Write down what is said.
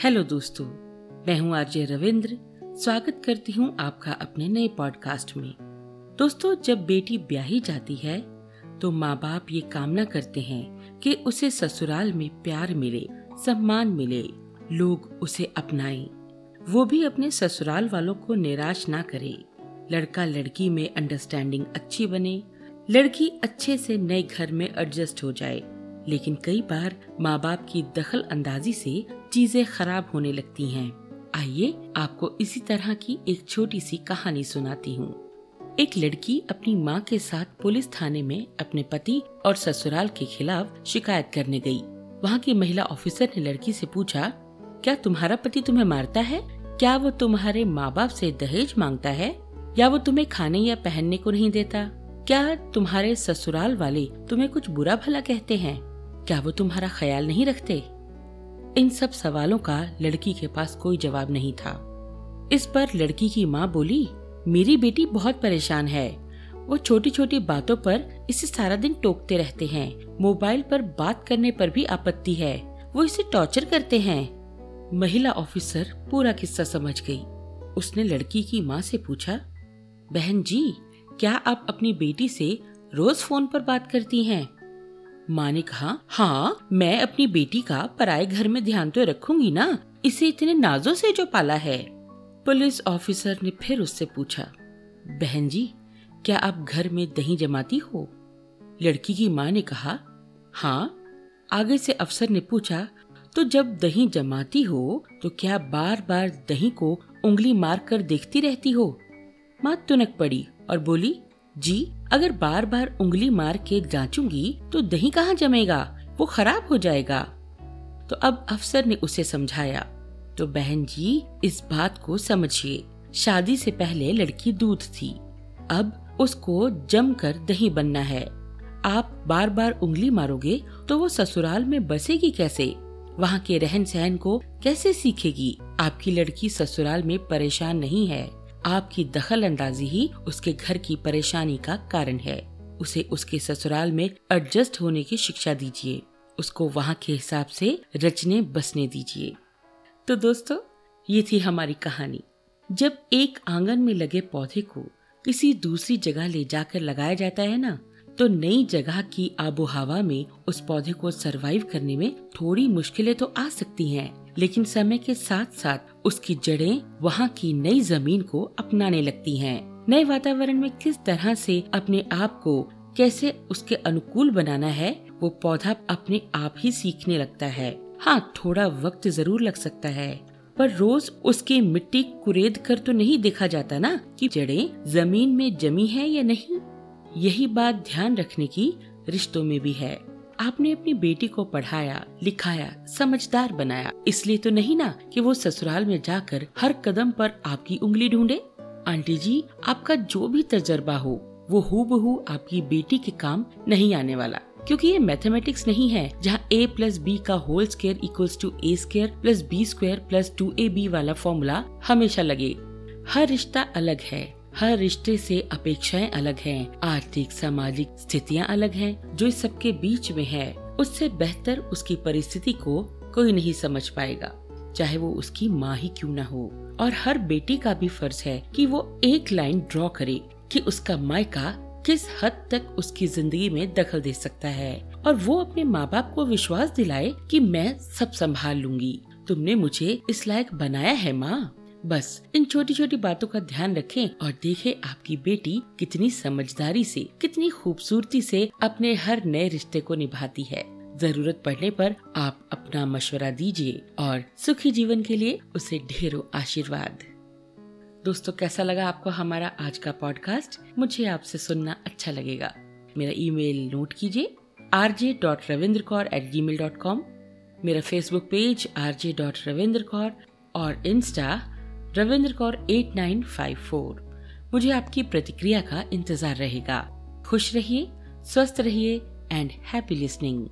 Hello दोस्तों, मैं हूँ आरजे रविंद्र। स्वागत करती हूँ आपका अपने नए पॉडकास्ट में। दोस्तों, जब बेटी ब्याही जाती है तो माँ बाप ये कामना करते हैं कि उसे ससुराल में प्यार मिले, सम्मान मिले, लोग उसे अपनाएँ। वो भी अपने ससुराल वालों को निराश ना करे। लड़का लड़की में अंडरस्टैंडिंग अच्छी बने, लड़की अच्छे से नए घर में एडजस्ट हो जाए। लेकिन कई बार माँ बाप की दखल अंदाजी से चीज़ें खराब होने लगती हैं। आइए आपको इसी तरह की एक छोटी सी कहानी सुनाती हूँ। एक लड़की अपनी माँ के साथ पुलिस थाने में अपने पति और ससुराल के खिलाफ शिकायत करने गई। वहाँ की महिला ऑफिसर ने लड़की से पूछा, क्या तुम्हारा पति तुम्हें मारता है? क्या वो तुम्हारे माँ बाप से दहेज माँगता है? या वो तुम्हें खाने या पहनने को नहीं देता? क्या तुम्हारे ससुराल वाले तुम्हें कुछ बुरा भला कहते हैं? क्या वो तुम्हारा ख्याल नहीं रखते? इन सब सवालों का लड़की के पास कोई जवाब नहीं था। इस पर लड़की की माँ बोली, मेरी बेटी बहुत परेशान है। वो छोटी छोटी बातों पर इसे सारा दिन टोकते रहते हैं। मोबाइल पर बात करने पर भी आपत्ति है। वो इसे टॉर्चर करते हैं। महिला ऑफिसर पूरा किस्सा समझ गई। उसने लड़की की माँ से पूछा, बहन जी, क्या आप अपनी बेटी से रोज फ़ोन पर बात करती हैं? माँ ने कहा हाँ मैं अपनी बेटी का पराए घर में ध्यान तो रखूँगी ना, इसे इतने नाजो से जो पाला है? पुलिस ऑफिसर ने फिर उससे पूछा, बहन जी, क्या आप घर में दही जमाती हो? लड़की की माँ ने कहा हाँ आगे से अफसर ने पूछा तो जब दही जमाती हो तो क्या बार बार दही को उंगली मार कर देखती रहती हो? माँ तुनक पड़ी और बोली जी, अगर बार बार उंगली मार के जांचूँगी तो दही कहाँ जमेगा? वो खराब हो जाएगा। तो अब अफसर ने उसे समझाया तो बहन जी, इस बात को समझिए। शादी से पहले लड़की दूध थी। अब उसको जमकर दही बनना है। आप बार बार उंगली मारोगे तो वो ससुराल में बसेगी कैसे? वहाँ के रहन सहन को कैसे सीखेगी? आपकी लड़की ससुराल में परेशान नहीं है। आपकी दखल अंदाजी ही उसके घर की परेशानी का कारण है। उसे उसके ससुराल में एडजस्ट होने की शिक्षा दीजिए। उसको वहाँ के हिसाब से रचने बसने दीजिए। तो दोस्तों ये थी हमारी कहानी। जब एक आँगन में लगे पौधे को किसी दूसरी जगह ले जाकर लगाया जाता है ना तो नई जगह की आबो हवा में उस पौधे को सरवाइव करने में थोड़ी मुश्किलें तो आ सकती हैं, लेकिन समय के साथ साथ उसकी जड़ें वहाँ की नई ज़मीन को अपनाने लगती हैं। नए वातावरण में किस तरह से अपने आप को कैसे उसके अनुकूल बनाना है, वो पौधा अपने आप ही सीखने लगता है। हाँ थोड़ा वक्त ज़रूर लग सकता है। पर रोज उसकी मिट्टी कुरेद कर तो नहीं देखा जाता ना कि जड़ें ज़मीन में जमी है या नहीं? यही बात ध्यान रखने की रिश्तों में भी है। आपने अपनी बेटी को पढ़ाया, लिखाया, समझदार बनाया। इसलिए तो नहीं ना कि वो ससुराल में जाकर हर कदम पर आपकी उंगली ढूंढे। आंटी जी, आपका जो भी तजर्बा हो, वो हु बहू आपकी बेटी के काम नहीं आने वाला। क्योंकि ये मैथमेटिक्स नहीं है, जहाँ ए प्लस बी का whole square equals to A square plus B square plus two A B वाला फॉर्मूला हमेशा लगे। हर रिश्ता अलग है। हर रिश्ते से अपेक्षाएँ अलग हैं, आर्थिक सामाजिक स्थितियाँ अलग हैं, जो इस सबके बीच में है। उससे बेहतर उसकी परिस्थिति को कोई नहीं समझ पाएगा। चाहे वो उसकी माँ ही क्यों न हो। और हर बेटी का भी फ़र्ज़ है कि वो एक लाइन ड्रॉ करे कि उसका मायका किस हद तक उसकी ज़िंदगी में दखल दे सकता है। और वो अपने माँ बाप को विश्वास दिलाए कि मैं सब संभाल लूँगी। तुमने मुझे इस लायक बनाया है माँ। बस, इन छोटी छोटी बातों का ध्यान रखें और देखें आपकी बेटी कितनी समझदारी से, कितनी खूबसूरती से अपने हर नए रिश्ते को निभाती है। ज़रूरत पड़ने पर आप अपना मशवरा दीजिए और सुखी जीवन के लिए उसे ढेरों आशीर्वाद। दोस्तों, कैसा लगा आपको हमारा आज का पॉडकास्ट मुझे आपसे सुनना अच्छा लगेगा। मेरा ईमेल नोट कीजिए R J dot Ravindra Kaur at G mail dot com मेरा Facebook page R J dot Ravindra Kaur और insta Ravindra Kaur at nine five four. मुझे आपकी प्रतिक्रिया का इंतज़ार रहेगा। खुश रहिए, स्वस्थ रहिए एंड हैप्पी लिसनिंग